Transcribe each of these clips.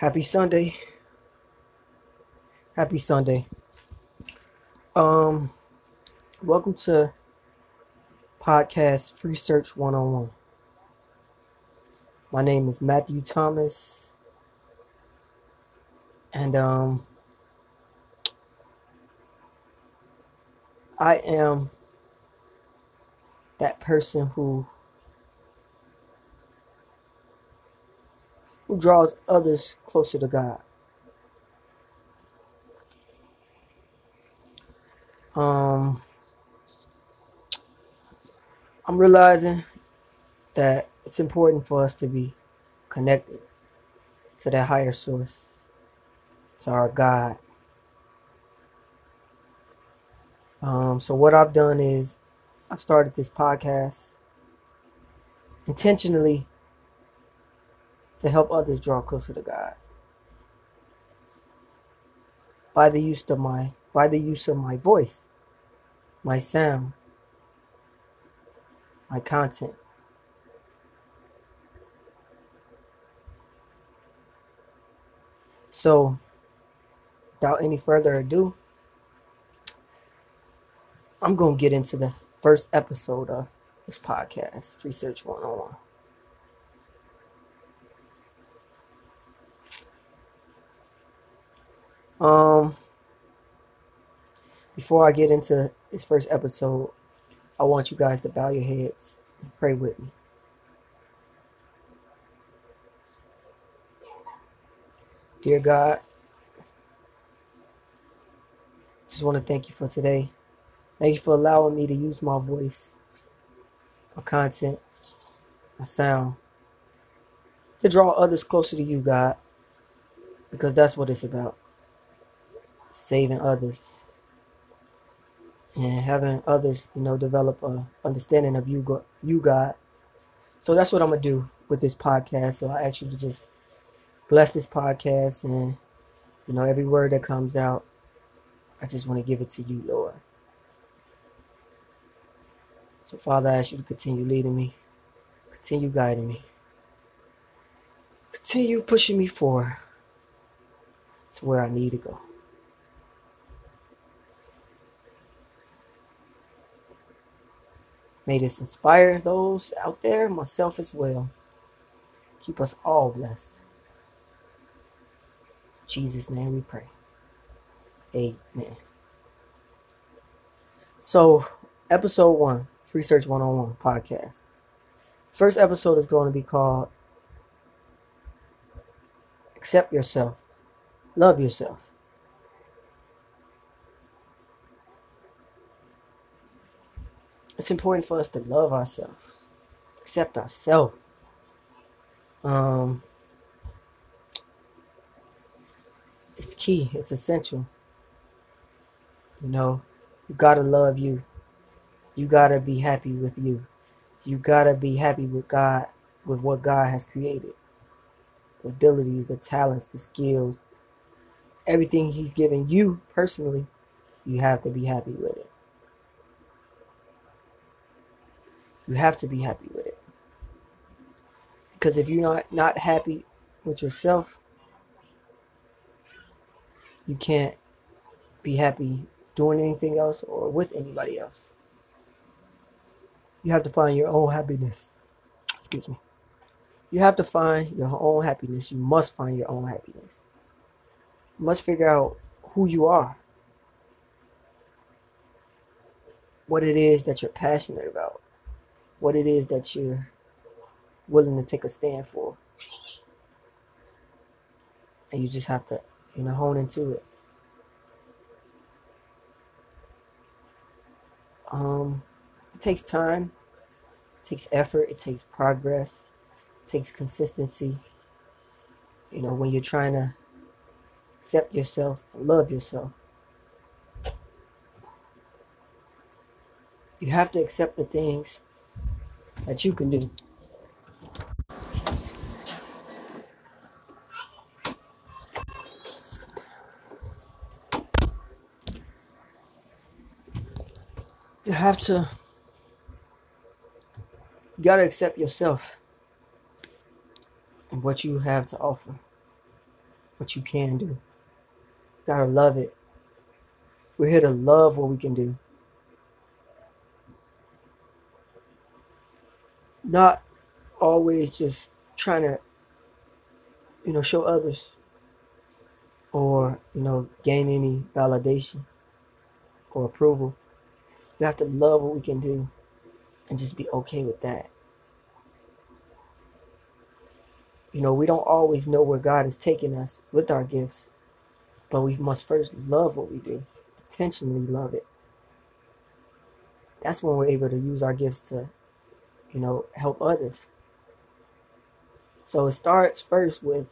Happy Sunday. Happy Sunday. Um, welcome to podcast Free Search 101. My name is Matthew Thomas. And um I am that person who who draws others closer to God. Um, I'm realizing that it's important for us to be connected to that higher source, to our God. Um, so what I've done is I started this podcast intentionally to help others draw closer to God. By the use of my by the use of my voice, my sound, my content. So, without any further ado, I'm going to get into the first episode of this podcast, Research 101. Um, before I get into this first episode, I want you guys to bow your heads and pray with me. Dear God, just want to thank you for today. Thank you for allowing me to use my voice, my content, my sound to draw others closer to you, God, because that's what it's about saving others and having others, you know, develop a understanding of you, you God. So that's what I'm gonna do with this podcast. So I actually just bless this podcast, and you know, every word that comes out, I just want to give it to you, Lord. So Father, I ask you to continue leading me, continue guiding me, continue pushing me forward to where I need to go. May this inspire those out there, myself as well. Keep us all blessed. In Jesus' name we pray. Amen. So, episode one, Free Search 101 podcast. First episode is going to be called Accept Yourself, Love Yourself. It's important for us to love ourselves, accept ourselves. Um, it's key. It's essential. You know, you gotta love you. You gotta be happy with you. You gotta be happy with God, with what God has created. The abilities, the talents, the skills, everything He's given you personally, you have to be happy with it. You have to be happy with it. Because if you're not, not happy with yourself, you can't be happy doing anything else or with anybody else. You have to find your own happiness. Excuse me. You have to find your own happiness. You must find your own happiness. You must figure out who you are. What it is that you're passionate about what it is that you're willing to take a stand for. And you just have to, you know, hone into it. Um, it takes time, it takes effort, it takes progress, it takes consistency. You know, when you're trying to accept yourself, love yourself. You have to accept the things that you can do. You have to, you gotta accept yourself and what you have to offer. what you can do. You gotta love it. We're here to love what we can do. Not always just trying to, you know, show others or, you know, gain any validation or approval. We have to love what we can do and just be okay with that. You know, we don't always know where God is taking us with our gifts, but we must first love what we do, intentionally love it. That's when we're able to use our gifts to, you know, help others. So it starts first with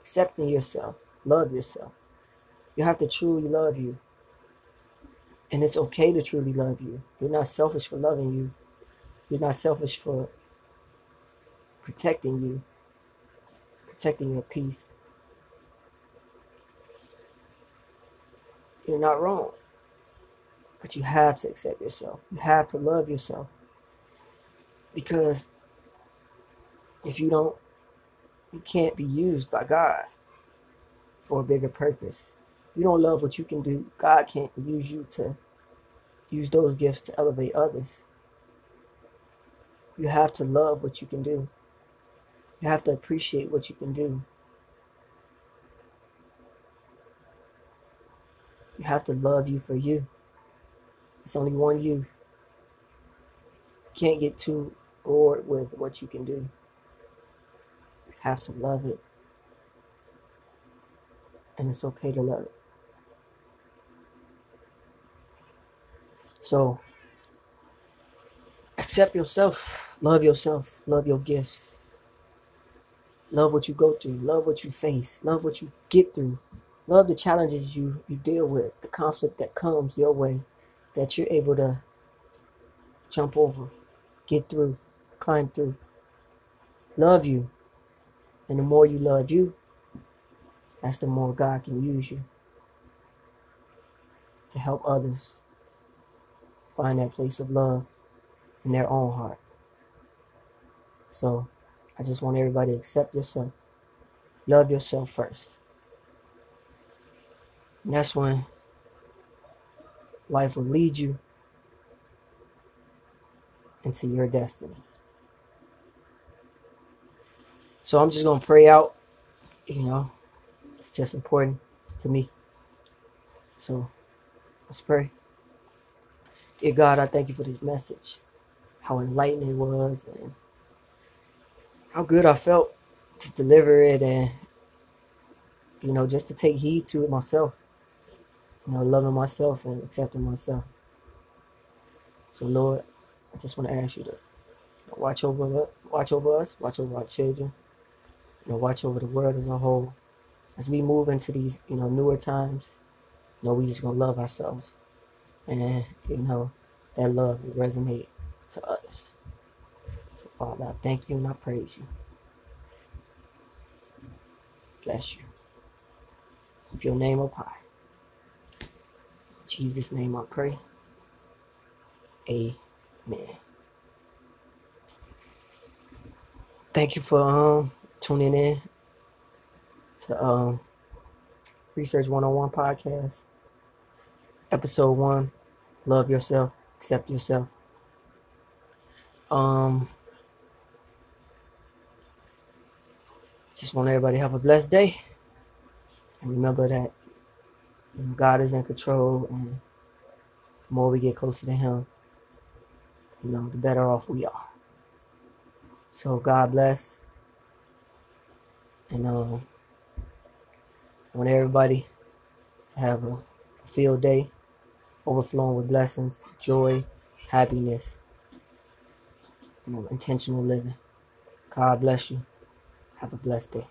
accepting yourself, love yourself. You have to truly love you. And it's okay to truly love you. You're not selfish for loving you. You're not selfish for protecting you, protecting your peace. You're not wrong. But you have to accept yourself. You have to love yourself. Because if you don't, you can't be used by God for a bigger purpose. You don't love what you can do, God can't use you to use those gifts to elevate others. You have to love what you can do. You have to appreciate what you can do. You have to love you for you. It's only one you. You can't get too bored with what you can do. You have to love it. And it's okay to love it. So, accept yourself. Love yourself. Love your gifts. Love what you go through. Love what you face. Love what you get through. Love the challenges you, you deal with, the conflict that comes your way, that you're able to jump over, get through, climb through. Love you. And the more you love you, that's the more God can use you to help others find that place of love in their own heart. So I just want everybody to accept yourself. Love yourself first. And that's when life will lead you into your destiny. So I'm just going to pray out. You know, it's just important to me. So let's pray. Dear God, I thank you for this message. How enlightening it was and how good I felt to deliver it and you know just to take heed to it myself you know loving myself and accepting myself so lord i just want to ask you to watch over watch over us watch over our children you know watch over the world as a whole as we move into these you know newer times you know we just gonna love ourselves and you know that love will resonate to others so, Father, I thank you and I praise you. Bless you. Keep your name up high. In Jesus' name I pray. Amen. Thank you for um tuning in to um Research 101 podcast. Episode one. Love yourself, accept yourself. Um Just want everybody to have a blessed day. And remember that God is in control and the more we get closer to him, you know, the better off we are. So God bless. And um, I want everybody to have a fulfilled day, overflowing with blessings, joy, happiness, you know, intentional living. God bless you. Have a blessed day.